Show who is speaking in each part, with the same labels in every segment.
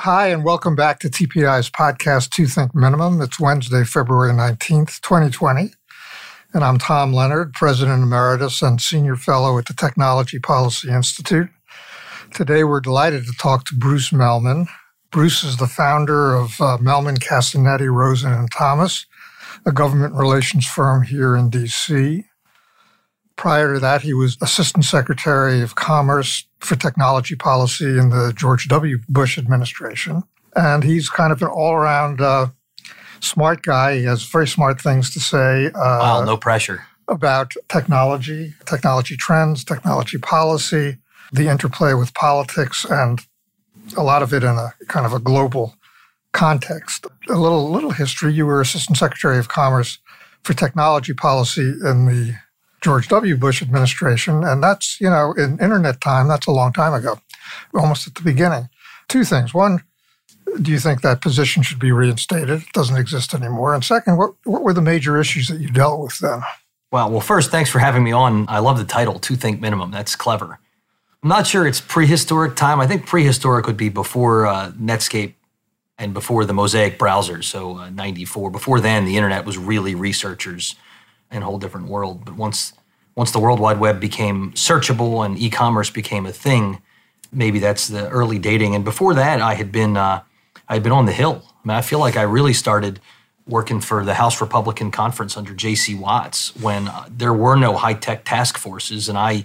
Speaker 1: Hi, and welcome back to TPI's podcast, Two Think Minimum. It's Wednesday, February 19th, 2020. And I'm Tom Lenard, President Emeritus and Senior Fellow at the Technology Policy Institute. Today, we're delighted to talk to Bruce Mehlman. Bruce is the founder of uh, Mehlman, Castanetti, Rosen, and Thomas, a government relations firm here in DC. Prior to that, he was Assistant Secretary of Commerce for Technology Policy in the George W. Bush administration. And he's kind of an all around uh, smart guy. He has very smart things to say. Uh,
Speaker 2: wow, no pressure.
Speaker 1: About technology, technology trends, technology policy, the interplay with politics, and a lot of it in a kind of a global context. A little little history. You were Assistant Secretary of Commerce for Technology Policy in the George W. Bush administration. And that's, you know, in internet time, that's a long time ago, almost at the beginning. Two things. One, do you think that position should be reinstated? It doesn't exist anymore. And second, what, what were the major issues that you dealt with then?
Speaker 2: Well, well, first, thanks for having me on. I love the title, Two Think Minimum. That's clever. I'm not sure it's prehistoric time. I think prehistoric would be before uh, Netscape and before the Mosaic browser, so uh, 94. Before then, the internet was really researchers in a whole different world. But once once the World Wide Web became searchable and e-commerce became a thing, maybe that's the early dating. And before that, I had been uh, I had been on the Hill. I mean, I feel like I really started working for the House Republican Conference under J.C. Watts when uh, there were no high tech task forces, and I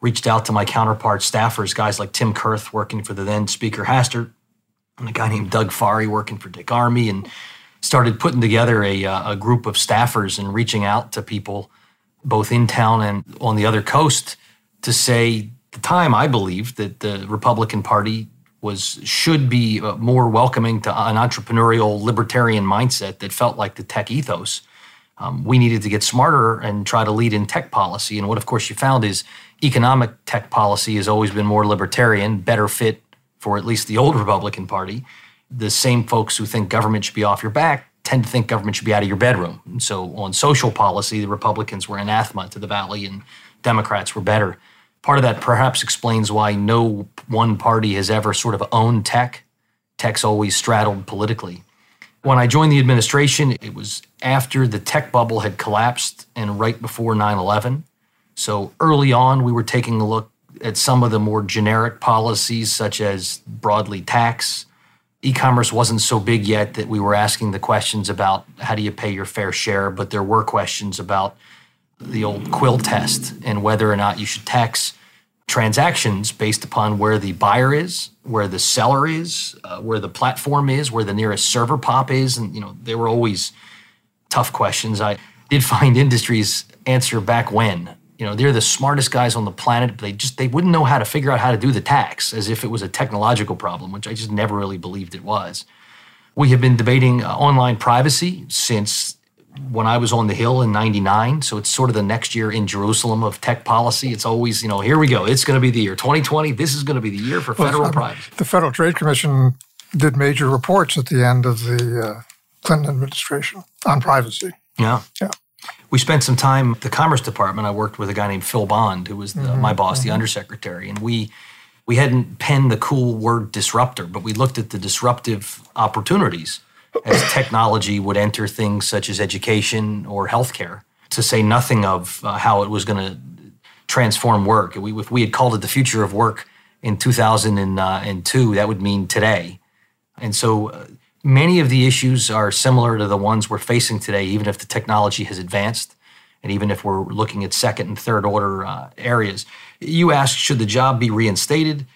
Speaker 2: reached out to my counterpart staffers, guys like Tim Kurth working for the then Speaker Hastert, and a guy named Doug Farrey working for Dick Armey, and started putting together a, uh, a group of staffers and reaching out to people both in town and on the other coast to say the time I believed that the Republican Party was should be uh, more welcoming to an entrepreneurial libertarian mindset that felt like the tech ethos. Um, we needed to get smarter and try to lead in tech policy. And what, of course, you found is economic tech policy has always been more libertarian, better fit for at least the old Republican Party the same folks who think government should be off your back tend to think government should be out of your bedroom. And so on social policy, the Republicans were anathema to the Valley and Democrats were better. Part of that perhaps explains why no one party has ever sort of owned tech. Tech's always straddled politically. When I joined the administration, it was after the tech bubble had collapsed and right before 9 11. So early on, we were taking a look at some of the more generic policies, such as broadly tax, e-commerce wasn't so big yet that we were asking the questions about how do you pay your fair share, but there were questions about the old quill test and whether or not you should tax transactions based upon where the buyer is, where the seller is, uh, where the platform is, where the nearest server pop is, and you know they were always tough questions. I did find industries answer back when you know they're the smartest guys on the planet but they just they wouldn't know how to figure out how to do the tax as if it was a technological problem which i just never really believed it was. We have been debating uh, online privacy since when i was on the hill in 99 so it's sort of the next year in jerusalem of tech policy. It's always you know here we go. It's going to be the year 2020 this is going to be the year for federal well, privacy.
Speaker 1: the federal trade commission did major reports at the end of the uh, clinton administration on privacy.
Speaker 2: Yeah.
Speaker 1: Yeah
Speaker 2: we spent some time at the Commerce Department. I worked with a guy named Phil Bond, who was the, mm-hmm, my boss, mm-hmm. the undersecretary, and we we hadn't penned the cool word disruptor, but we looked at the disruptive opportunities as technology would enter things such as education or healthcare. To say nothing of uh, how it was going to transform work. We, if we had called it the future of work in 2002, that would mean today. And so uh, Many of the issues are similar to the ones we're facing today, even if the technology has advanced and even if we're looking at second and third order uh, areas. You asked, should the job be reinstated?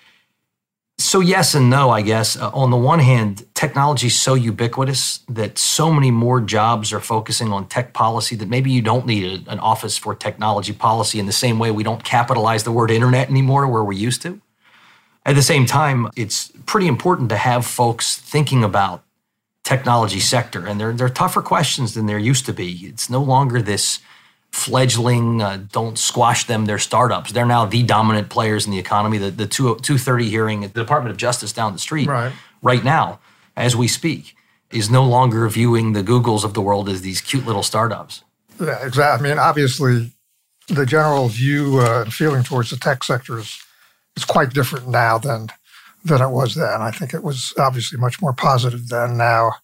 Speaker 2: So, yes and no, I guess. Uh, on the one hand, technology is so ubiquitous that so many more jobs are focusing on tech policy that maybe you don't need a, an office for technology policy in the same way we don't capitalize the word internet anymore where we used to. At the same time, it's pretty important to have folks thinking about technology sector, and they're they're tougher questions than there used to be. It's no longer this fledgling, uh, don't squash them, they're startups. They're now the dominant players in the economy. The, the 230 hearing at the Department of Justice down the street
Speaker 1: right.
Speaker 2: right now, as we speak, is no longer viewing the Googles of the world as these cute little startups.
Speaker 1: Yeah, exactly. I mean, obviously, the general view uh, and feeling towards the tech sector is, is quite different now than than it was then. I think it was obviously much more positive then. Now,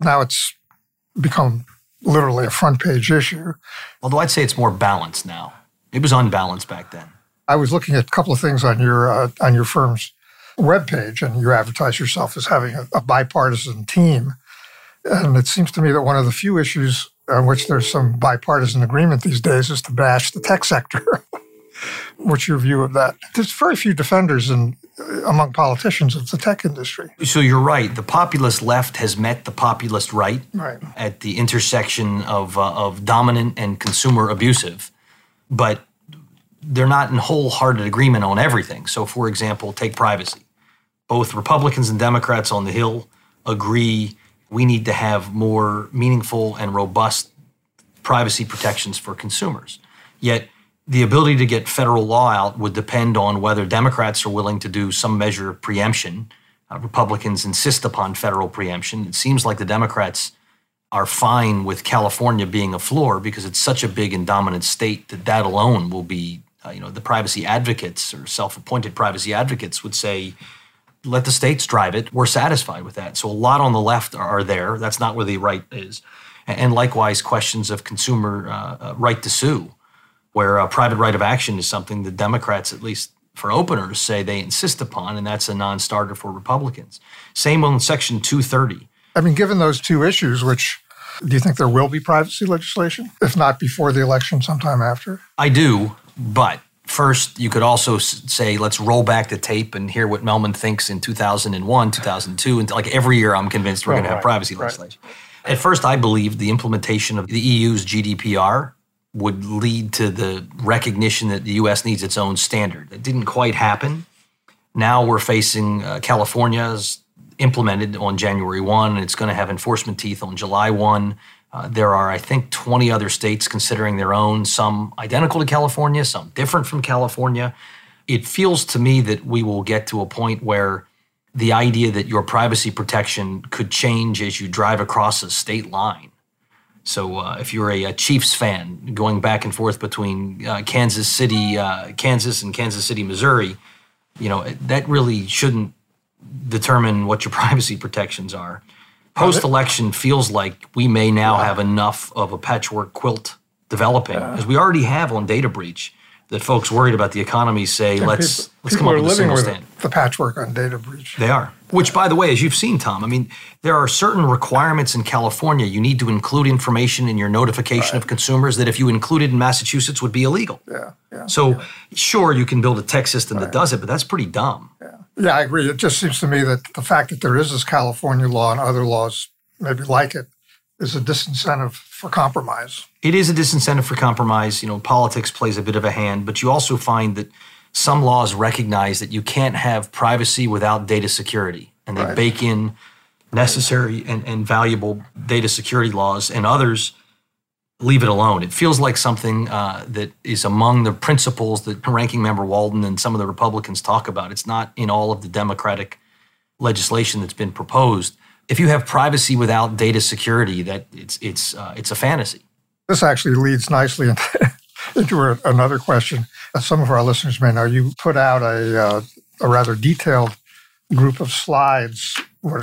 Speaker 1: now it's become literally a front page issue.
Speaker 2: Although I'd say it's more balanced now. It was unbalanced back then.
Speaker 1: I was looking at a couple of things on your uh, on your firm's webpage, and you advertise yourself as having a, a bipartisan team. And it seems to me that one of the few issues on which there's some bipartisan agreement these days is to bash the tech sector. What's your view of that? There's very few defenders in, among politicians of the tech industry.
Speaker 2: So you're right. The populist left has met the populist right,
Speaker 1: right.
Speaker 2: at the intersection of, uh, of dominant and consumer abusive. But they're not in wholehearted agreement on everything. So, for example, take privacy. Both Republicans and Democrats on the Hill agree we need to have more meaningful and robust privacy protections for consumers. Yet, the ability to get federal law out would depend on whether Democrats are willing to do some measure of preemption. Uh, Republicans insist upon federal preemption. It seems like the Democrats are fine with California being a floor because it's such a big and dominant state that that alone will be, uh, you know, the privacy advocates or self-appointed privacy advocates would say, let the states drive it. We're satisfied with that. So a lot on the left are there. That's not where the right is. And likewise, questions of consumer uh, uh, right to sue, where a private right of action is something the Democrats, at least for openers, say they insist upon, and that's a non-starter for Republicans. Same on Section 230.
Speaker 1: I mean, given those two issues, which do you think there will be privacy legislation, if not before the election, sometime after?
Speaker 2: I do, but first, you could also say, let's roll back the tape and hear what Mehlman thinks in 2001, 2002. And like every year, I'm convinced we're going to have privacy right. legislation. At first, I believed the implementation of the EU's GDPR would lead to the recognition that the US needs its own standard. It didn't quite happen. Now we're facing uh, California's implemented on January 1, and it's going to have enforcement teeth on July 1. Uh, there are, I think, 20 other states considering their own, some identical to California, some different from California. It feels to me that we will get to a point where the idea that your privacy protection could change as you drive across a state line. So, uh, if you're a, a, Chiefs fan going back and forth between uh, Kansas City, uh, Kansas, and Kansas City, Missouri, you know that really shouldn't determine what your privacy protections are. Post election feels like we may now have enough of a patchwork quilt developing, as we already have on data breach, that folks worried about the economy say, and let's people, let's come up with a single standard.
Speaker 1: The patchwork on data breach.
Speaker 2: They are. Which, by the way, as you've seen, Tom, I mean, there are certain requirements in California. You need to include information in your notification right. of consumers that if you included in Massachusetts would be illegal.
Speaker 1: Yeah. yeah
Speaker 2: so,
Speaker 1: yeah.
Speaker 2: sure, you can build a tech system right. that does it, but that's pretty dumb.
Speaker 1: Yeah. Yeah, I agree. It just seems to me that the fact that there is this California law and other laws maybe like it is a disincentive for compromise.
Speaker 2: It is a disincentive for compromise. You know, politics plays a bit of a hand, but you also find that some laws recognize that you can't have privacy without data security, and they right. bake in necessary and, and valuable data security laws, and others leave it alone. It feels like something uh, that is among the principles that Ranking Member Walden and some of the Republicans talk about. It's not in all of the Democratic legislation that's been proposed. If you have privacy without data security, that it's it's uh, it's a fantasy.
Speaker 1: This actually leads nicely into, another question. As some of our listeners may know, you put out a uh, a rather detailed group of slides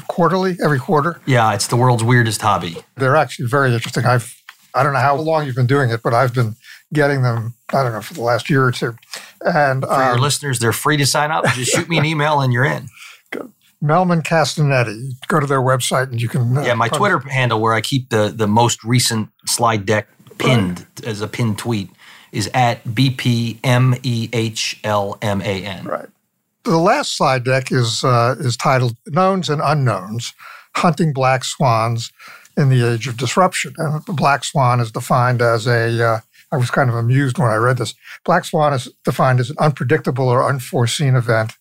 Speaker 1: quarterly every quarter.
Speaker 2: Yeah, it's the world's weirdest hobby.
Speaker 1: They're actually very interesting. I've I don't know how long you've been doing it, but I've been getting them, I don't know, for the last year or two. And
Speaker 2: for um, your listeners, they're free to sign up. Just shoot me an email and you're in.
Speaker 1: Mehlman Castanetti. Go to their website and you can.
Speaker 2: Uh, yeah, my Twitter handle where I keep the, the most recent slide deck pinned right. as a pinned tweet is at BPMEHLMAN.
Speaker 1: Right. The last slide deck is uh, is titled Knowns and Unknowns Hunting Black Swans in the age of disruption. And the black swan is defined as a. Uh, I was kind of amused when I read this. Black swan is defined as an unpredictable or unforeseen event,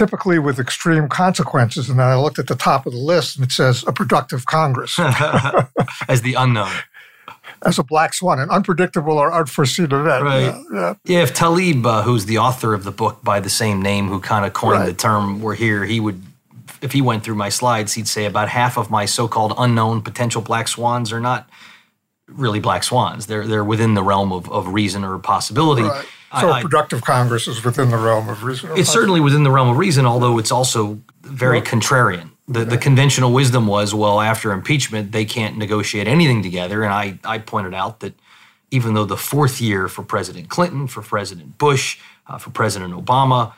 Speaker 1: typically with extreme consequences. And then I looked at the top of the list and it says a productive Congress.
Speaker 2: as the unknown.
Speaker 1: As a black swan, an unpredictable or unforeseen event.
Speaker 2: Right. Yeah, yeah. yeah if Taleb, uh, who's the author of the book by the same name, who kind of coined right. the term, were here, he would if he went through my slides, he'd say about half of my so-called unknown potential black swans are not really black swans. They're they're within the realm of, of reason or possibility. Right.
Speaker 1: So I, productive Congress is within the realm of reason.
Speaker 2: It's certainly within the realm of reason, although it's also very contrarian. The, the conventional wisdom was, well, after impeachment, they can't negotiate anything together. And I, I pointed out that even though the fourth year for President Clinton, for President Bush, uh, for President Obama,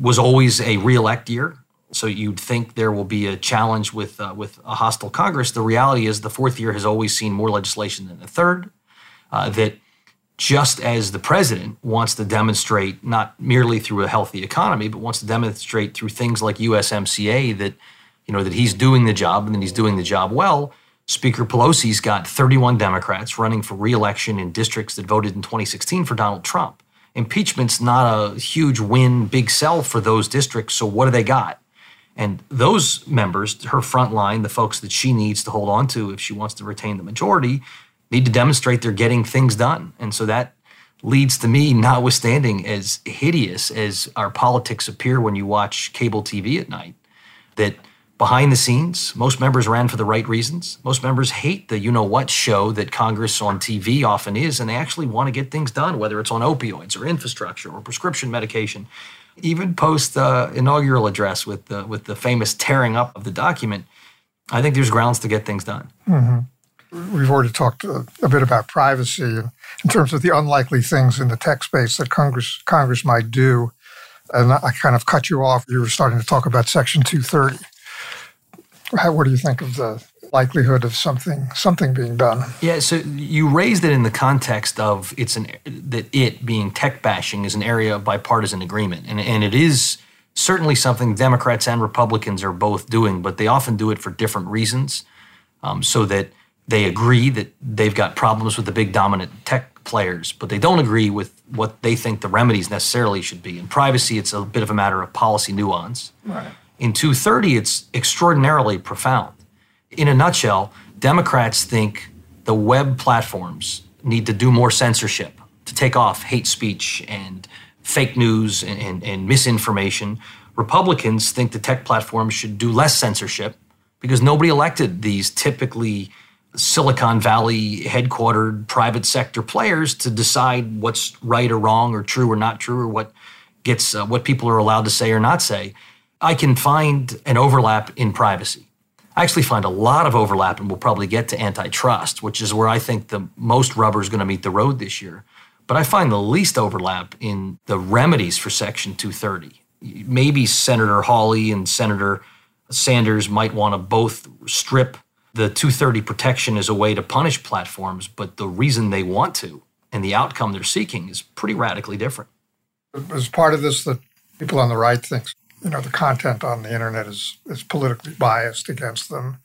Speaker 2: was always a reelect year. So you'd think there will be a challenge with uh, with a hostile Congress. The reality is the fourth year has always seen more legislation than the third. Uh, that just as the president wants to demonstrate not merely through a healthy economy, but wants to demonstrate through things like USMCA that you know that he's doing the job and that he's doing the job well. Speaker Pelosi's got 31 Democrats running for reelection in districts that voted in 2016 for Donald Trump. Impeachment's not a huge win, big sell for those districts. So what do they got? And those members, her front line, the folks that she needs to hold on to if she wants to retain the majority, need to demonstrate they're getting things done. And so that leads to me, notwithstanding as hideous as our politics appear when you watch cable TV at night, that behind the scenes, most members ran for the right reasons. Most members hate the you know what show that Congress on TV often is, and they actually want to get things done, whether it's on opioids or infrastructure or prescription medication even post uh, inaugural address with the with the famous tearing up of the document, I think there's grounds to get things done.
Speaker 1: Mm-hmm. We've already talked a, a, bit about privacy in terms of the unlikely things in the tech space that Congress Congress might do. And I kind of cut you off. You were starting to talk about Section 230. How, what do you think of the likelihood of something something being done.
Speaker 2: Yeah, so you raised it in the context of it's an that it being tech bashing is an area of bipartisan agreement, and and it is certainly something Democrats and Republicans are both doing, but they often do it for different reasons, um, so that they agree that they've got problems with the big dominant tech players, but they don't agree with what they think the remedies necessarily should be. In privacy, it's a bit of a matter of policy nuance. Right. In 230, it's extraordinarily profound in a nutshell, Democrats think the web platforms need to do more censorship to take off hate speech and fake news and, and, and, misinformation. Republicans think the tech platforms should do less censorship because nobody elected these typically Silicon Valley headquartered private sector players to decide what's right or wrong or true or not true or what gets uh, what people are allowed to say or not say. I can find an overlap in privacy. I actually find a lot of overlap, and we'll probably get to antitrust, which is where I think the most rubber is going to meet the road this year. But I find the least overlap in the remedies for Section 230. Maybe Senator Hawley and Senator Sanders might want to both strip the 230 protection is a way to punish platforms, but the reason they want to and the outcome they're seeking is pretty radically different.
Speaker 1: As part of this that people on the right think you know the content on the internet is is politically biased against them,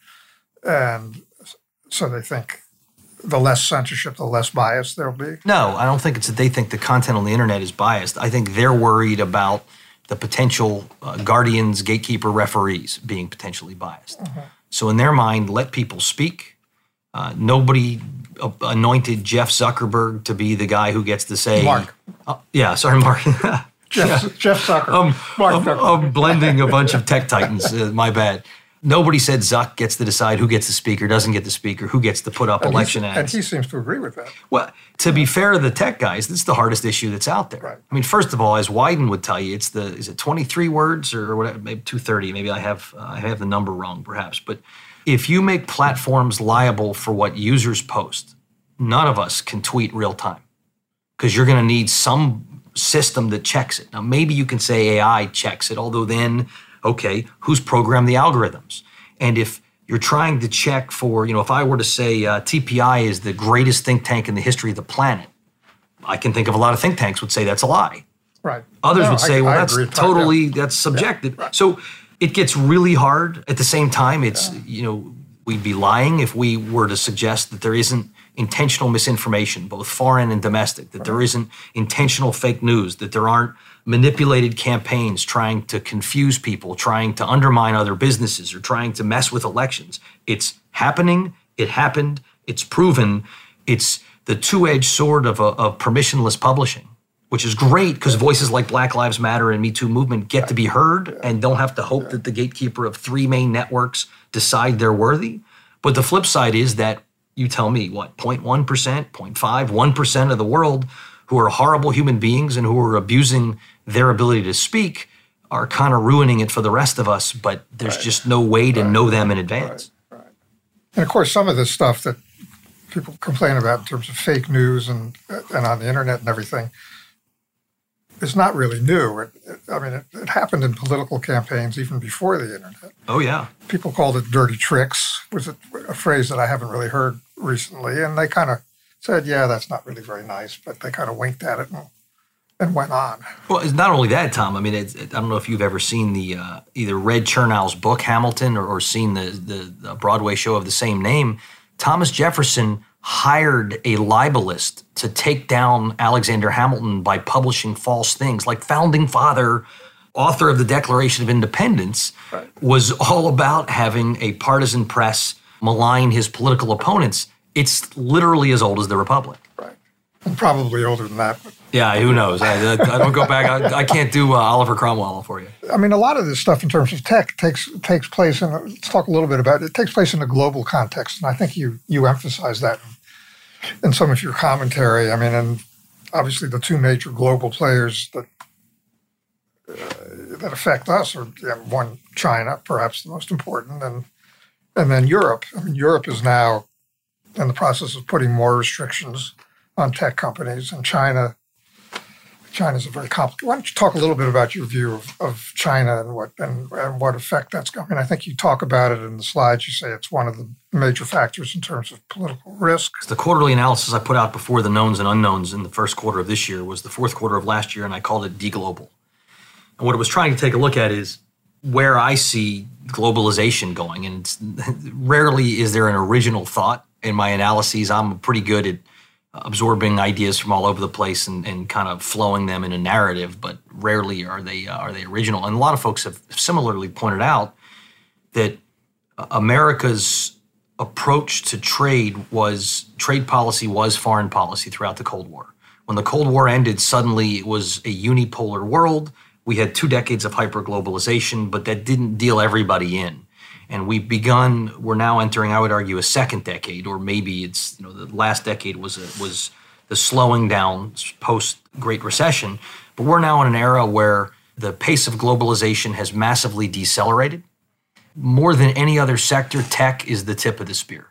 Speaker 1: and so they think the less censorship, the less bias there'll be.
Speaker 2: No, I don't think it's that they think the content on the internet is biased. I think they're worried about the potential uh, guardians, gatekeeper, referees being potentially biased. Mm-hmm. So in their mind, let people speak. Uh, nobody anointed Jeff Zuckerberg to be the guy who gets to say,
Speaker 1: Mark.
Speaker 2: Uh, yeah, sorry, Mark.
Speaker 1: Jeff, yeah. Jeff Zucker. Um,
Speaker 2: Mark I'm, I'm, blending a bunch of tech titans. Uh, my bad. Nobody said Zuck gets to decide who gets the speaker, doesn't get the speaker, who gets to put up and election ads.
Speaker 1: And he seems to agree with that.
Speaker 2: Well, to be fair to the tech guys, this is the hardest issue that's out there.
Speaker 1: Right.
Speaker 2: I mean, first of all, as Wyden would tell you, it's the is it 23 words or whatever, maybe 230. Maybe I have uh, I have the number wrong, perhaps. But if you make platforms liable for what users post, none of us can tweet real time because you're going to need some system that checks it. Now, maybe you can say AI checks it, although then, okay, who's programmed the algorithms? And if you're trying to check for, you know, if I were to say uh, TPI is the greatest think tank in the history of the planet, I can think of a lot of think tanks would say that's a lie.
Speaker 1: Right.
Speaker 2: Others no, would say, I, well, I that's totally, yeah. that's subjective. Yeah, right. So it gets really hard. At the same time, it's, yeah. you know, we'd be lying if we were to suggest that there isn't intentional misinformation, both foreign and domestic, that there isn't intentional fake news, that there aren't manipulated campaigns trying to confuse people, trying to undermine other businesses, or trying to mess with elections. It's happening, it happened, it's proven. It's the two edged sword of, a, of permissionless publishing. Which is great because voices like Black Lives Matter and Me Too movement get to be heard and don't have to hope that the gatekeeper of three main networks decide they're worthy. But the flip side is that you tell me what 0.1%, 0.5, 1% of the world who are horrible human beings and who are abusing their ability to speak are kind of ruining it for the rest of us, but there's
Speaker 1: Right.
Speaker 2: just no way to
Speaker 1: Right.
Speaker 2: know them in advance.
Speaker 1: Right, right. And of course, some of this stuff that people complain about in terms of fake news and and on the internet and everything is not really new. It, it, I mean, it, it happened in political campaigns even before the internet.
Speaker 2: Oh, yeah.
Speaker 1: People called it dirty tricks, was a, a phrase that I haven't really heard recently, and they kind of said, "Yeah, that's not really very nice," but they kind of winked at it and, and went on.
Speaker 2: Well, it's not only that, Tom. I mean, it's, it, I don't know if you've ever seen the uh, either read Chernow's book Hamilton or, or seen the, the the Broadway show of the same name. Thomas Jefferson hired a libelist to take down Alexander Hamilton by publishing false things, like founding father, author of the Declaration of Independence,
Speaker 1: Right.
Speaker 2: was all about having a partisan press malign his political opponents. It's literally as old as the Republic.
Speaker 1: Right. Probably older than that.
Speaker 2: Yeah, who knows? I, I don't go back. I, I can't do uh, Oliver Cromwell for you.
Speaker 1: I mean, a lot of this stuff in terms of tech takes takes place, and let's talk a little bit about it. It takes place in a global context, and I think you you emphasize that in, in some of your commentary. I mean, and obviously the two major global players that uh, that affect us are you know, one China, perhaps the most important, and and then Europe. I mean, Europe is now in the process of putting more restrictions on tech companies, and China. China's a very complicated. Why don't you talk a little bit about your view of, of China and what and, and what effect that's going? I mean, I think you talk about it in the slides. You say it's one of the major factors in terms of political risk.
Speaker 2: The quarterly analysis I put out before the knowns and unknowns in the first quarter of this year was the fourth quarter of last year, and I called it deglobal. And what it was trying to take a look at is where I see globalization going. And rarely is there an original thought in my analyses. I'm pretty good at absorbing ideas from all over the place and, and kind of flowing them in a narrative, but rarely are they uh, are they original. And a lot of folks have similarly pointed out that America's approach to trade was trade policy was foreign policy throughout the Cold War. When the Cold War ended, suddenly it was a unipolar world. We had two decades of hyperglobalization, but that didn't deal everybody in. And we've begun, we're now entering, I would argue, a second decade, or maybe it's, you know, the last decade was a, was the slowing down post Great Recession. But we're now in an era where the pace of globalization has massively decelerated more than any other sector, tech is the tip of the spear.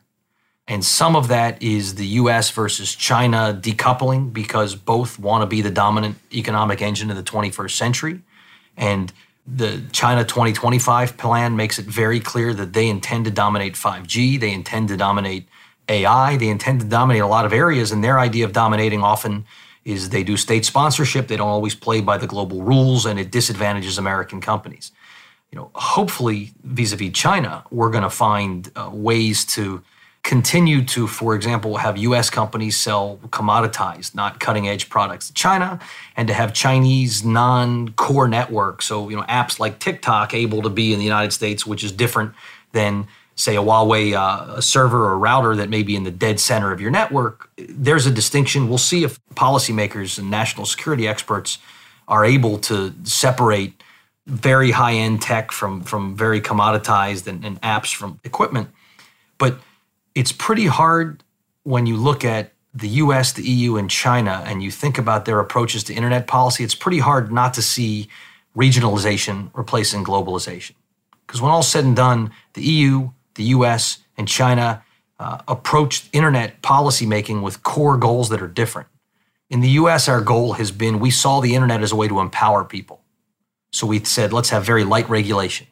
Speaker 2: And some of that is the US versus China decoupling because both want to be the dominant economic engine of the 21st century. And the China 2025 plan makes it very clear that they intend to dominate 5G, they intend to dominate AI, they intend to dominate a lot of areas. And their idea of dominating often is they do state sponsorship, they don't always play by the global rules, and it disadvantages American companies you know, hopefully vis-a-vis China, we're going to find uh, ways to continue to, for example, have U.S. companies sell commoditized, not cutting-edge products to China, and to have Chinese non-core networks, so you know, apps like TikTok able to be in the United States, which is different than say a Huawei uh, a server or router that may be in the dead center of your network. There's a distinction. We'll see if policymakers and national security experts are able to separate very high end tech from from very commoditized and, and apps from equipment. But it's pretty hard when you look at the US, the EU, and China, and you think about their approaches to internet policy, it's pretty hard not to see regionalization replacing globalization. Because when all's said and done, the EU, the US, and China uh, approached internet policymaking with core goals that are different. In the US, our goal has been we saw the internet as a way to empower people. So we said, let's have very light regulation.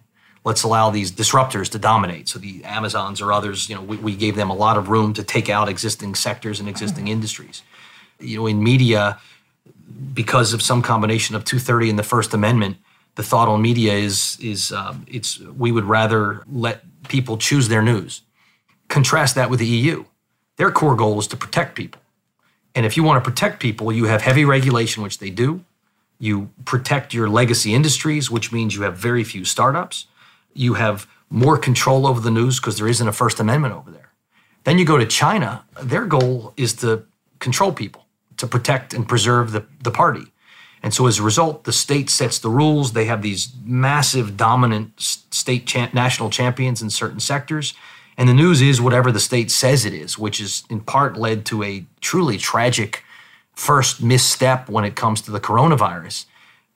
Speaker 2: Let's allow these disruptors to dominate. So the Amazons or others, you know, we, we gave them a lot of room to take out existing sectors and existing industries. You know, in media, because of some combination of 230 and the First Amendment, the thought on media is is um, it's we would rather let people choose their news. Contrast that with the EU. Their core goal is to protect people. And if you want to protect people, you have heavy regulation, which they do. You protect your legacy industries, which means you have very few startups. You have more control over the news because there isn't a First Amendment over there. Then you go to China, their goal is to control people, to protect and preserve the, the party. And so as a result, the state sets the rules. They have these massive, dominant state cha- national champions in certain sectors. And the news is whatever the state says it is, which is in part led to a truly tragic first misstep when it comes to the coronavirus.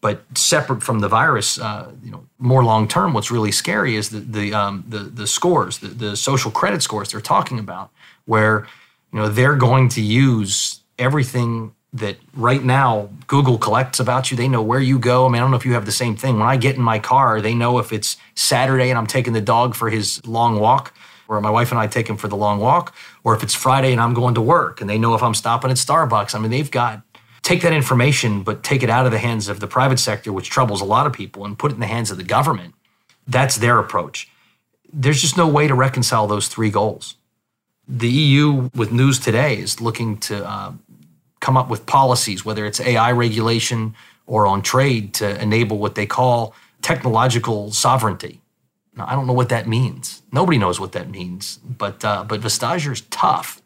Speaker 2: But separate from the virus, uh, you know, more long term, what's really scary is the the um, the, the scores, the, the social credit scores they're talking about, where you know they're going to use everything that right now Google collects about you. They know where you go. I mean, I don't know if you have the same thing. When I get in my car, they know if it's Saturday and I'm taking the dog for his long walk, or my wife and I take him for the long walk, or if it's Friday and I'm going to work, and they know if I'm stopping at Starbucks. I mean, they've got take that information, but take it out of the hands of the private sector, which troubles a lot of people, and put it in the hands of the government. That's their approach. There's just no way to reconcile those three goals. The EU, with news today, is looking to uh, come up with policies, whether it's AI regulation or on trade, to enable what they call technological sovereignty. Now, I don't know what that means. Nobody knows what that means. But uh, but Vestager is tough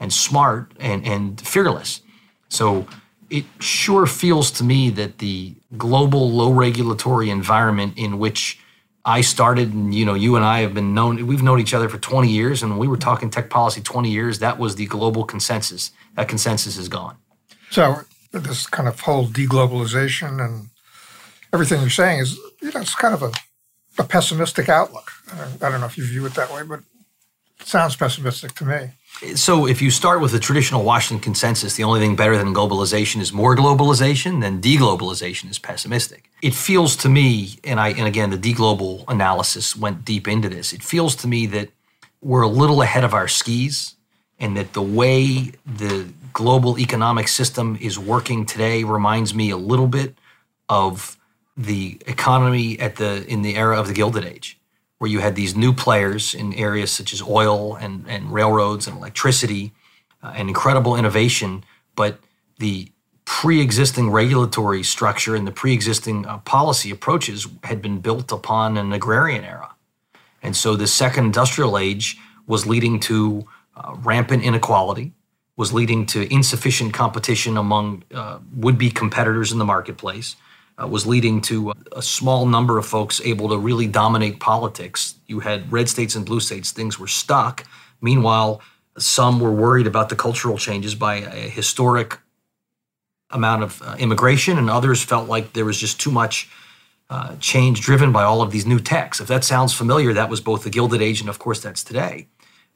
Speaker 2: and smart and and fearless. So it sure feels to me that the global low regulatory environment in which I started, and you know, you and I have been known, we've known each other for 20 years, and we were talking tech policy 20 years. That was the global consensus. That consensus is gone.
Speaker 1: So, this kind of whole deglobalization and everything you're saying is, you know, it's kind of a, a pessimistic outlook. I don't know if you view it that way, but it sounds pessimistic to me.
Speaker 2: So, if you start with the traditional Washington consensus, the only thing better than globalization is more globalization, then deglobalization is pessimistic. It feels to me, and I and again the deglobal analysis went deep into this. It feels to me that we're a little ahead of our skis, and that the way the global economic system is working today reminds me a little bit of the economy at the in the era of the Gilded Age where you had these new players in areas such as oil and, and railroads and electricity uh, and incredible innovation, but the pre-existing regulatory structure and the pre-existing uh, policy approaches had been built upon an agrarian era. And so the second industrial age was leading to uh, rampant inequality, was leading to insufficient competition among uh, would-be competitors in the marketplace, uh, was leading to a small number of folks able to really dominate politics. You had red states and blue states, things were stuck. Meanwhile, some were worried about the cultural changes by a historic amount of uh, immigration, and others felt like there was just too much uh, change driven by all of these new techs. If that sounds familiar, that was both the Gilded Age and, of course, that's today.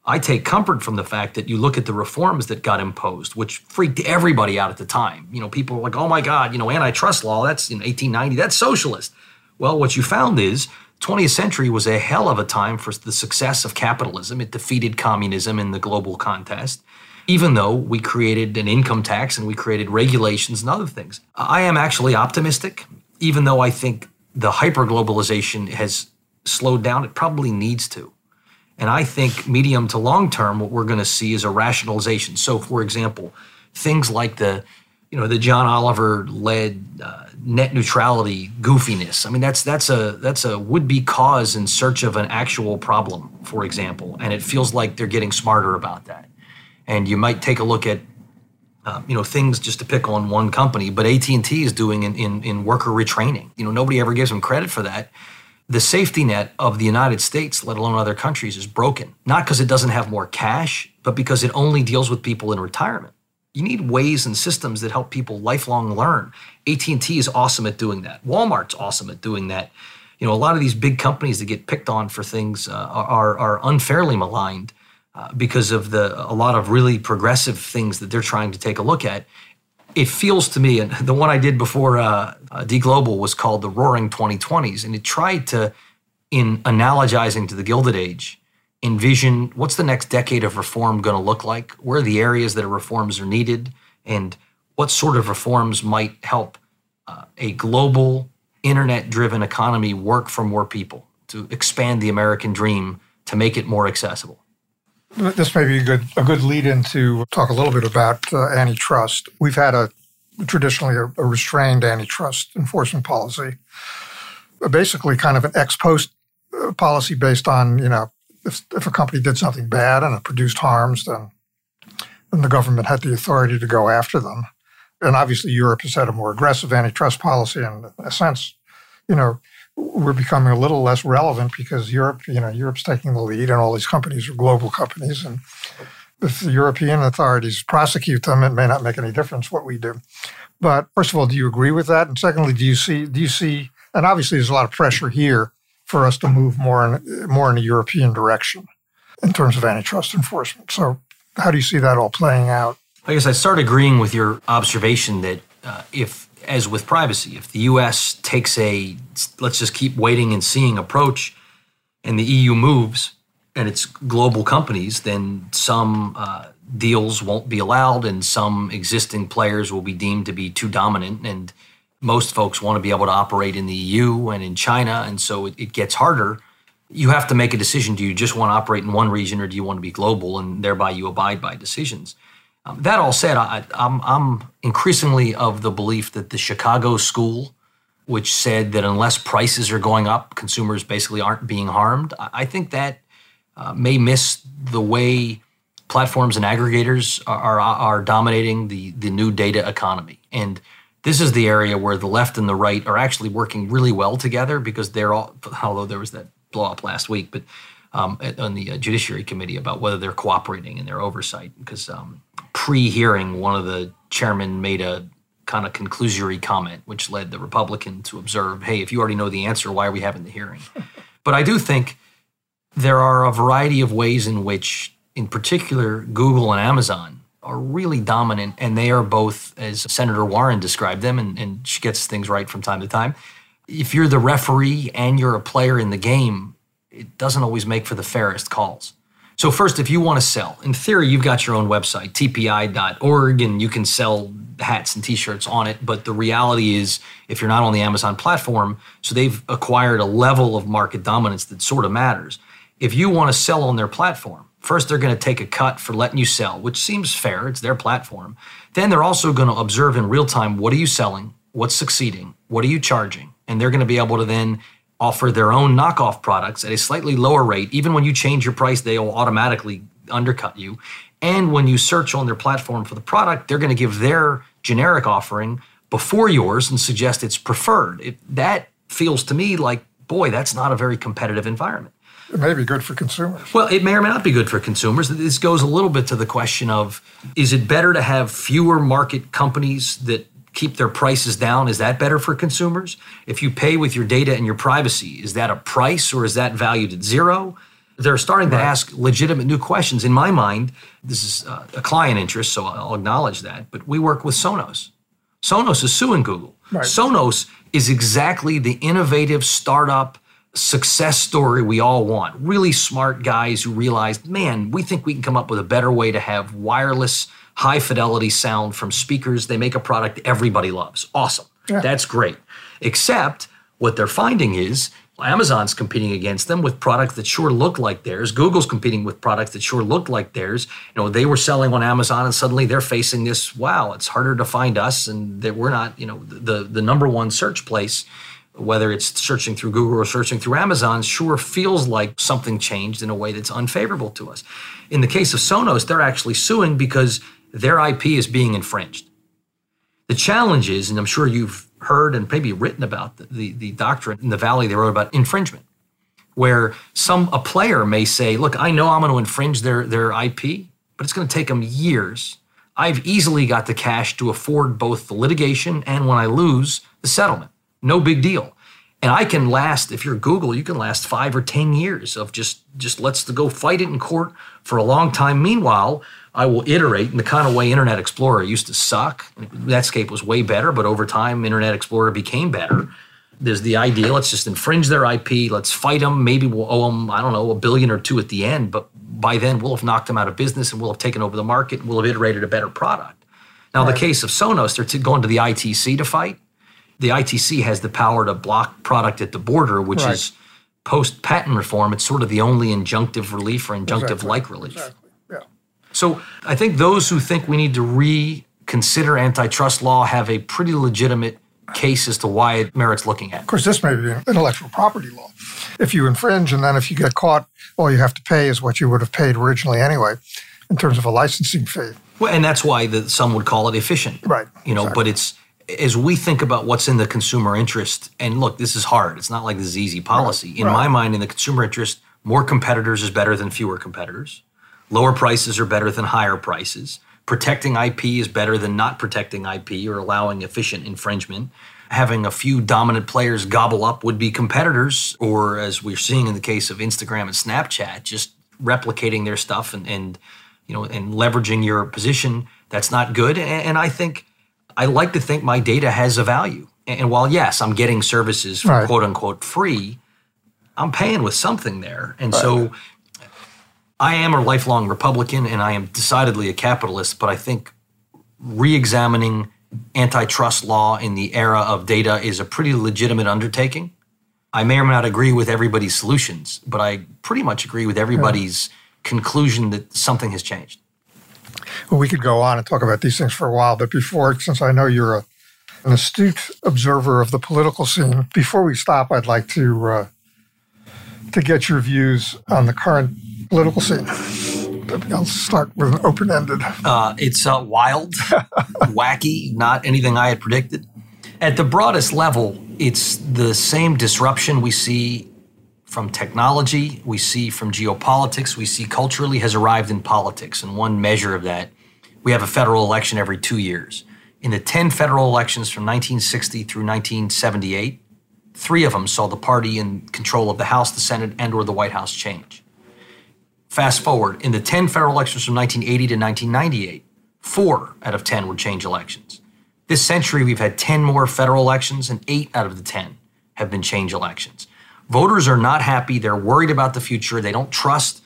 Speaker 2: I take comfort from the fact that you look at the reforms that got imposed, which freaked everybody out at the time. You know, people were like, "Oh my God, you know, antitrust law, that's in 1890, that's socialist." Well, what you found is 20th century was a hell of a time for the success of capitalism. It defeated communism in the global contest, even though we created an income tax and we created regulations and other things. I am actually optimistic, even though I think the hyperglobalization has slowed down. It probably needs to. And I think medium to long term, what we're going to see is a rationalization. So, for example, things like the you know the John Oliver led uh, net neutrality goofiness. I mean that's that's a that's a would be cause in search of an actual problem, for example, and it feels like they're getting smarter about that. And you might take a look at um, you know things just to pick on one company, but AT and T is doing in, in in worker retraining. You know nobody ever gives them credit for that the safety net of the United States, let alone other countries, is broken. Not because it doesn't have more cash, but because it only deals with people in retirement. You need ways and systems that help people lifelong learn. AT&T is awesome at doing that. Walmart's awesome at doing that. You know, a lot of these big companies that get picked on for things uh, are, are unfairly maligned uh, because of the a lot of really progressive things that they're trying to take a look at it feels to me, and the one I did before uh, uh, Deglobal was called the Roaring 2020s, and it tried to, in analogizing to the Gilded Age, envision what's the next decade of reform going to look like, where are the areas that reforms are needed, and what sort of reforms might help uh, a global internet-driven economy work for more people to expand the American dream to make it more accessible.
Speaker 1: This may be a good a good lead in to talk a little bit about uh, antitrust. We've had a traditionally a, a restrained antitrust enforcement policy, basically kind of an ex post uh, policy based on you know if, if a company did something bad and it produced harms, then then the government had the authority to go after them. And obviously, Europe has had a more aggressive antitrust policy, and in a sense, you know, we're becoming a little less relevant because Europe, you know, Europe's taking the lead, and all these companies are global companies, and if the European authorities prosecute them, it may not make any difference what we do. But first of all, do you agree with that? And secondly, do you see do you see and obviously there's a lot of pressure here for us to move more in more in a European direction in terms of antitrust enforcement. So how do you see that all playing out?
Speaker 2: I guess I start agreeing with your observation that uh, if, as with privacy, if the U.S. takes a let's just keep waiting and seeing approach, and the EU moves, and it's global companies, then some uh, deals won't be allowed, and some existing players will be deemed to be too dominant, and most folks want to be able to operate in the EU and in China, and so it, it gets harder. You have to make a decision: do you just want to operate in one region, or do you want to be global, and thereby you abide by decisions. Um, that all said, I, I'm, I'm increasingly of the belief that the Chicago school, which said that unless prices are going up, consumers basically aren't being harmed. I think that uh, may miss the way platforms and aggregators are, are, are dominating the, the new data economy. And this is the area where the left and the right are actually working really well together because they're all, although there was that blow up last week, but um, on the uh, Judiciary Committee about whether they're cooperating in their oversight. Because um, pre hearing, one of the chairmen made a kind of conclusory comment, which led the Republican to observe hey, if you already know the answer, why are we having the hearing? but I do think there are a variety of ways in which, in particular, Google and Amazon are really dominant, and they are both, as Senator Warren described them, and, and she gets things right from time to time. If you're the referee and you're a player in the game, it doesn't always make for the fairest calls. So, first, if you want to sell, in theory, you've got your own website, tpi.org, and you can sell hats and t shirts on it. But the reality is, if you're not on the Amazon platform, so they've acquired a level of market dominance that sort of matters. If you want to sell on their platform, first they're going to take a cut for letting you sell, which seems fair, it's their platform. Then they're also going to observe in real time what are you selling, what's succeeding, what are you charging, and they're going to be able to then offer their own knockoff products at a slightly lower rate. Even when you change your price, they will automatically undercut you. And when you search on their platform for the product, they're going to give their generic offering before yours and suggest it's preferred. It, that feels to me like, boy, that's not a very competitive environment.
Speaker 1: It may be good for consumers.
Speaker 2: Well, it may or may not be good for consumers. This goes a little bit to the question of is it better to have fewer market companies that keep their prices down, is that better for consumers? If you pay with your data and your privacy, is that a price or is that valued at zero? They're starting to ask legitimate new questions. In my mind, this is uh, a client interest, so I'll acknowledge that. But we work with Sonos. Sonos is suing Google. Right. Sonos is exactly the innovative startup success story we all want. Really smart guys who realized, man, we think we can come up with a better way to have wireless high fidelity sound from speakers. They make a product everybody loves. Awesome. Yeah. That's great. Except what they're finding is Amazon's competing against them with products that sure look like theirs. Google's competing with products that sure look like theirs. You know, they were selling on Amazon and suddenly they're facing this, wow, it's harder to find us and that we're not, you know, the the number one search place whether it's searching through Google or searching through Amazon, sure feels like something changed in a way that's unfavorable to us. In the case of Sonos, they're actually suing because their IP is being infringed. The challenge is, and I'm sure you've heard and maybe written about the, the, the doctrine in the Valley they wrote about infringement, where some a player may say, look, I know I'm going to infringe their, their IP, but it's going to take them years. I've easily got the cash to afford both the litigation and when I lose, the settlement. No big deal. And I can last, if you're Google, you can last five or 10 years of just, just let's go fight it in court for a long time. Meanwhile, I will iterate in the kind of way Internet Explorer used to suck. Netscape was way better, but over time, Internet Explorer became better. There's the idea let's just infringe their IP, let's fight them. Maybe we'll owe them, I don't know, a billion or two at the end, but by then we'll have knocked them out of business and we'll have taken over the market and we'll have iterated a better product. Now, right. the case of Sonos, they're going to the ITC to fight. The ITC has the power to block product at the border, which right. is post patent reform. It's sort of the only injunctive relief or injunctive like exactly. relief. Exactly. So I think those who think we need to reconsider antitrust law have a pretty legitimate case as to why it merits looking at.
Speaker 1: Of course, this may be intellectual property law. If you infringe and then if you get caught, all you have to pay is what you would have paid originally anyway, in terms of a licensing fee.
Speaker 2: Well, and that's why the, some would call it efficient.
Speaker 1: Right.
Speaker 2: You know, exactly. but it's as we think about what's in the consumer interest, and look, this is hard. It's not like this is easy policy. Right. In right. my mind, in the consumer interest, more competitors is better than fewer competitors Lower prices are better than higher prices. Protecting IP is better than not protecting IP or allowing efficient infringement. Having a few dominant players gobble up would be competitors, or as we're seeing in the case of Instagram and Snapchat, just replicating their stuff and, and you know and leveraging your position. That's not good. And, and I think I like to think my data has a value. And while yes, I'm getting services for right. quote unquote free, I'm paying with something there. And right. so I am a lifelong Republican and I am decidedly a capitalist, but I think re examining antitrust law in the era of data is a pretty legitimate undertaking. I may or may not agree with everybody's solutions, but I pretty much agree with everybody's conclusion that something has changed.
Speaker 1: Well, we could go on and talk about these things for a while, but before, since I know you're a, an astute observer of the political scene, before we stop, I'd like to uh, to get your views on the current political scene. I'll start with an open ended.
Speaker 2: Uh, it's uh, wild, wacky, not anything I had predicted. At the broadest level, it's the same disruption we see from technology, we see from geopolitics, we see culturally has arrived in politics. And one measure of that, we have a federal election every two years. In the 10 federal elections from 1960 through 1978, three of them saw the party in control of the House, the Senate, and or the White House change. Fast forward, in the 10 federal elections from 1980 to 1998, four out of 10 were change elections. This century, we've had 10 more federal elections, and eight out of the 10 have been change elections. Voters are not happy. They're worried about the future. They don't trust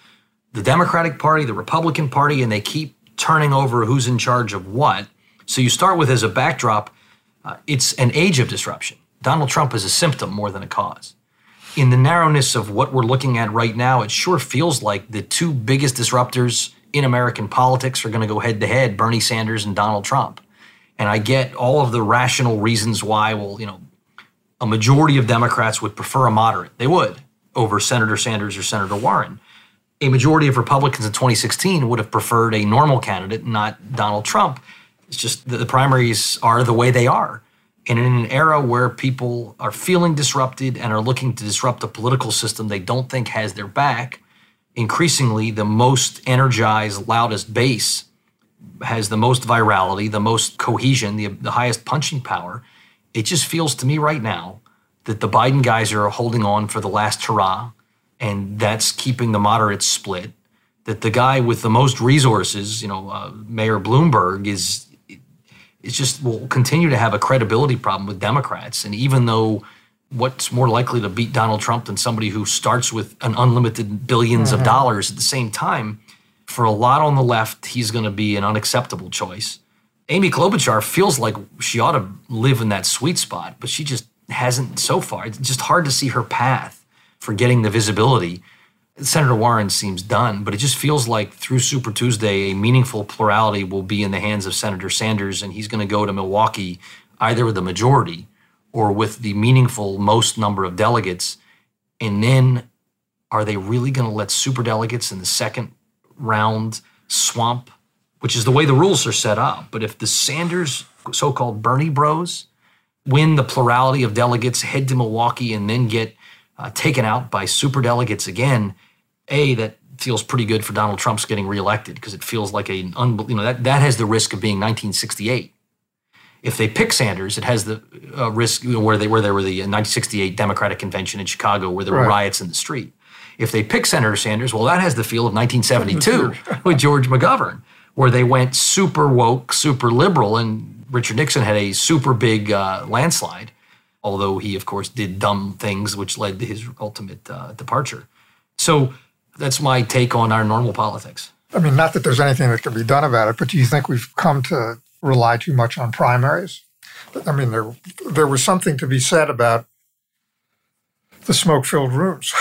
Speaker 2: the Democratic Party, the Republican Party, and they keep turning over who's in charge of what. So you start with as a backdrop, uh, it's an age of disruption. Donald Trump is a symptom more than a cause in the narrowness of what we're looking at right now, it sure feels like the two biggest disruptors in American politics are going to go head to head Bernie Sanders and Donald Trump. And I get all of the rational reasons why, well, you know, a majority of Democrats would prefer a moderate. They would over Senator Sanders or Senator Warren. A majority of Republicans in 2016 would have preferred a normal candidate, not Donald Trump. It's just the primaries are the way they are. And in an era where people are feeling disrupted and are looking to disrupt a political system they don't think has their back, increasingly the most energized, loudest base has the most virality, the most cohesion, the, the highest punching power. It just feels to me right now that the Biden guys are holding on for the last hurrah, and that's keeping the moderates split. That the guy with the most resources, you know, uh, Mayor Bloomberg, is it just will continue to have a credibility problem with Democrats. And even though what's more likely to beat Donald Trump than somebody who starts with an unlimited 1000000000s mm-hmm. of dollars at the same time, for a lot on the left, he's going to be an unacceptable choice. Amy Klobuchar feels like she ought to live in that sweet spot, but she just hasn't so far. It's just hard to see her path for getting the visibility Senator Warren seems done, but it just feels like through Super Tuesday, a meaningful plurality will be in the hands of Senator Sanders, and he's going to go to Milwaukee either with the majority or with the meaningful most number of delegates. And then are they really going to let super delegates in the second round swamp, which is the way the rules are set up? But if the Sanders, so called Bernie bros, win the plurality of delegates, head to Milwaukee, and then get uh, taken out by super delegates again, a that feels pretty good for Donald Trump's getting reelected because it feels like a you know that that has the risk of being 1968. If they pick Sanders, it has the uh, risk you know, where they where there were the 1968 Democratic Convention in Chicago where there were right. riots in the street. If they pick Senator Sanders, well, that has the feel of 1972 with George McGovern, where they went super woke, super liberal, and Richard Nixon had a super big uh, landslide. Although he, of course, did dumb things which led to his ultimate uh, departure. So that's my take on our normal politics.
Speaker 1: I mean, not that there's anything that can be done about it, but do you think we've come to rely too much on primaries? I mean, there there was something to be said about the smoke-filled rooms.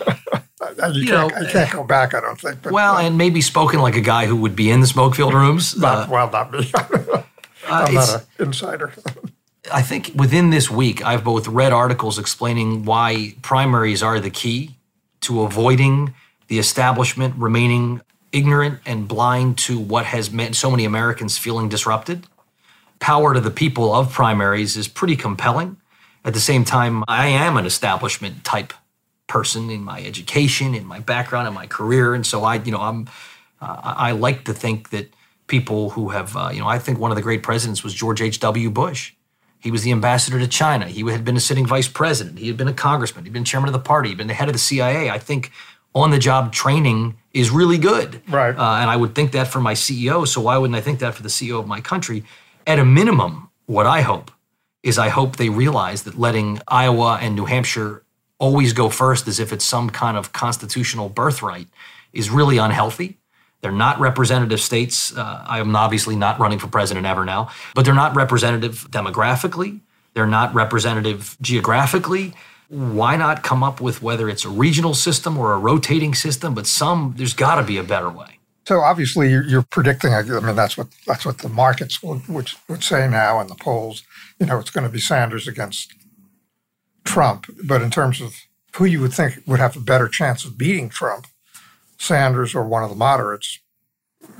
Speaker 1: you, you can't, know, can't go back, I don't think.
Speaker 2: But, well, uh, and maybe spoken like a guy who would be in the smoke-filled rooms.
Speaker 1: Not, uh, well, not me. I'm uh, not an insider.
Speaker 2: I think within this week, I've both read articles explaining why primaries are the key to avoiding the establishment remaining ignorant and blind to what has meant so many Americans feeling disrupted. Power to the people of primaries is pretty compelling. At the same time, I am an establishment type person in my education, in my background, in my career, and so I, you know, I'm Uh, I, like to think that people who have, uh, you know, I think one of the great presidents was George H.W. Bush. He was the ambassador to China. He had been a sitting vice president. He had been a congressman. He'd been chairman of the party. He'd been the head of the CIA. I think on the job training is really good.
Speaker 1: Right.
Speaker 2: Uh, and I would think that for my CEO. So why wouldn't I think that for the CEO of my country? At a minimum, what I hope is I hope they realize that letting Iowa and New Hampshire always go first as if it's some kind of constitutional birthright is really unhealthy. They're not representative states. Uh, I am obviously not running for president ever now, but they're not representative demographically. They're not representative geographically. Why not come up with whether it's a regional system or a rotating system, but some, there's got to be a better way.
Speaker 1: So obviously, you're predicting. I mean, that's what that's what the markets would, would, would say now in the polls. You know, it's going to be Sanders against Trump. But in terms of who you would think would have a better chance of beating Trump, Sanders or one of the moderates,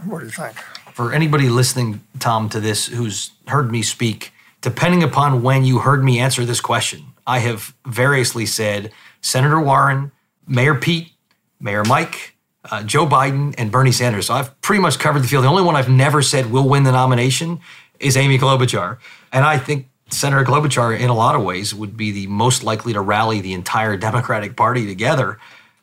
Speaker 1: what do you think?
Speaker 2: For anybody listening, Tom, to this who's heard me speak, depending upon when you heard me answer this question, I have variously said Senator Warren, Mayor Pete, Mayor Mike, uh, Joe Biden and Bernie Sanders. So I've pretty much covered the field. The only one I've never said will win the nomination is Amy Klobuchar. And I think Senator Klobuchar, in a lot of ways, would be the most likely to rally the entire Democratic Party together.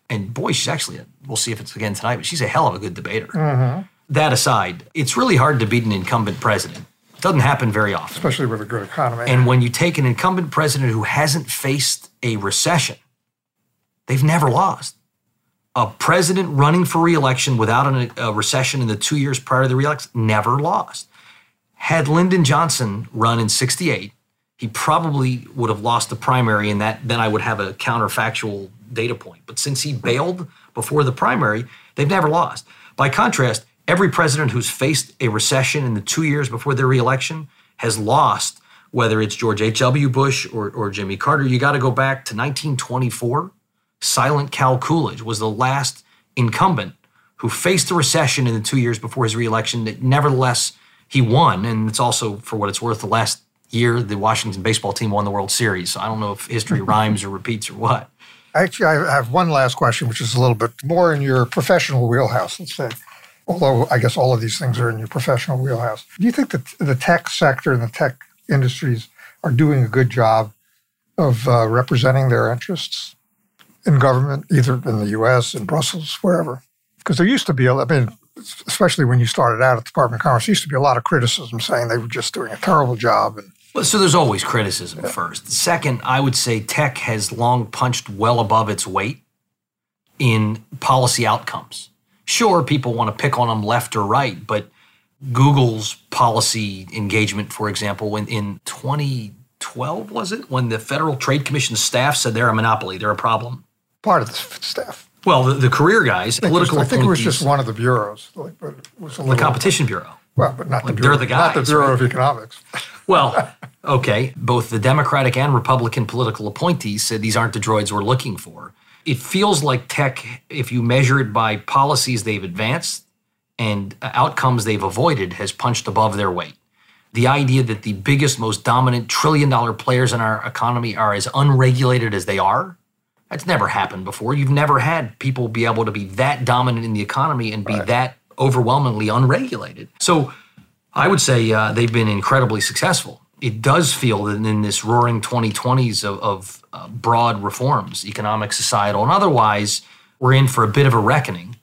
Speaker 2: And boy, she's actually, a, we'll see if it's again tonight, but she's a hell of a good debater. Mm-hmm. That aside, it's really hard to beat an incumbent president. It doesn't happen very often.
Speaker 1: Especially with a good economy.
Speaker 2: And when you take an incumbent president who hasn't faced a recession, they've never lost a president running for reelection without an, a recession in the two years prior to the reelection never lost. Had Lyndon Johnson run in 68, he probably would have lost the primary, and that then I would have a counterfactual data point. But since he bailed before the primary, they've never lost. By contrast, every president who's faced a recession in the two years before their reelection has lost, whether it's George H.W. Bush or, or Jimmy Carter. You got to go back to 1924 Silent Cal Coolidge was the last incumbent who faced a recession in the two years before his reelection. That nevertheless, he won, and it's also, for what it's worth, the last year the Washington baseball team won the World Series. So I don't know if history rhymes or repeats or what.
Speaker 1: Actually, I have one last question, which is a little bit more in your professional wheelhouse, let's say. Although I guess all of these things are in your professional wheelhouse. Do you think that the tech sector and the tech industries are doing a good job of uh, representing their interests? in government, either in the U.S., in Brussels, wherever. Because there used to be, I mean, especially when you started out at the Department of Commerce, used to be a lot of criticism saying they were just doing a terrible job. And
Speaker 2: well, so there's always criticism yeah. first. Second, I would say tech has long punched well above its weight in policy outcomes. Sure, people want to pick on them left or right, but Google's policy engagement, for example, when in 2012 was it when the Federal Trade Commission staff said they're a monopoly, they're a problem
Speaker 1: part of the staff.
Speaker 2: Well, the, the career guys, political.
Speaker 1: I think it was just one of the bureaus. Like,
Speaker 2: but it was a little, the competition bureau.
Speaker 1: Well, but not the bureau,
Speaker 2: they're the guys,
Speaker 1: not the Bureau of Economics.
Speaker 2: well, okay. Both the Democratic and Republican political appointees said these aren't the droids we're looking for. It feels like tech, if you measure it by policies they've advanced and outcomes they've avoided, has punched above their weight. The idea that the biggest, most dominant trillion dollar players in our economy are as unregulated as they are that's never happened before. You've never had people be able to be that dominant in the economy and be right. that overwhelmingly unregulated. So I would say uh, they've been incredibly successful. It does feel that in this roaring 2020s of, of uh, broad reforms, economic, societal, and otherwise, we're in for a bit of a reckoning.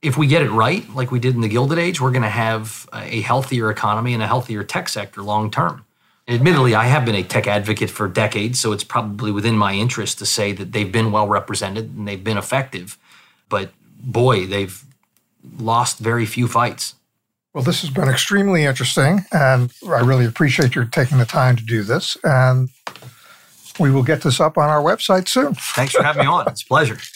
Speaker 2: If we get it right, like we did in the Gilded Age, we're going to have a healthier economy and a healthier tech sector long term. Admittedly, I have been a tech advocate for decades, so it's probably within my interest to say that they've been well represented and they've been effective. But boy, they've lost very few fights.
Speaker 1: Well, this has been extremely interesting, and I really appreciate your taking the time to do this. And we will get this up on our website soon.
Speaker 2: Thanks for having me on. It's a pleasure.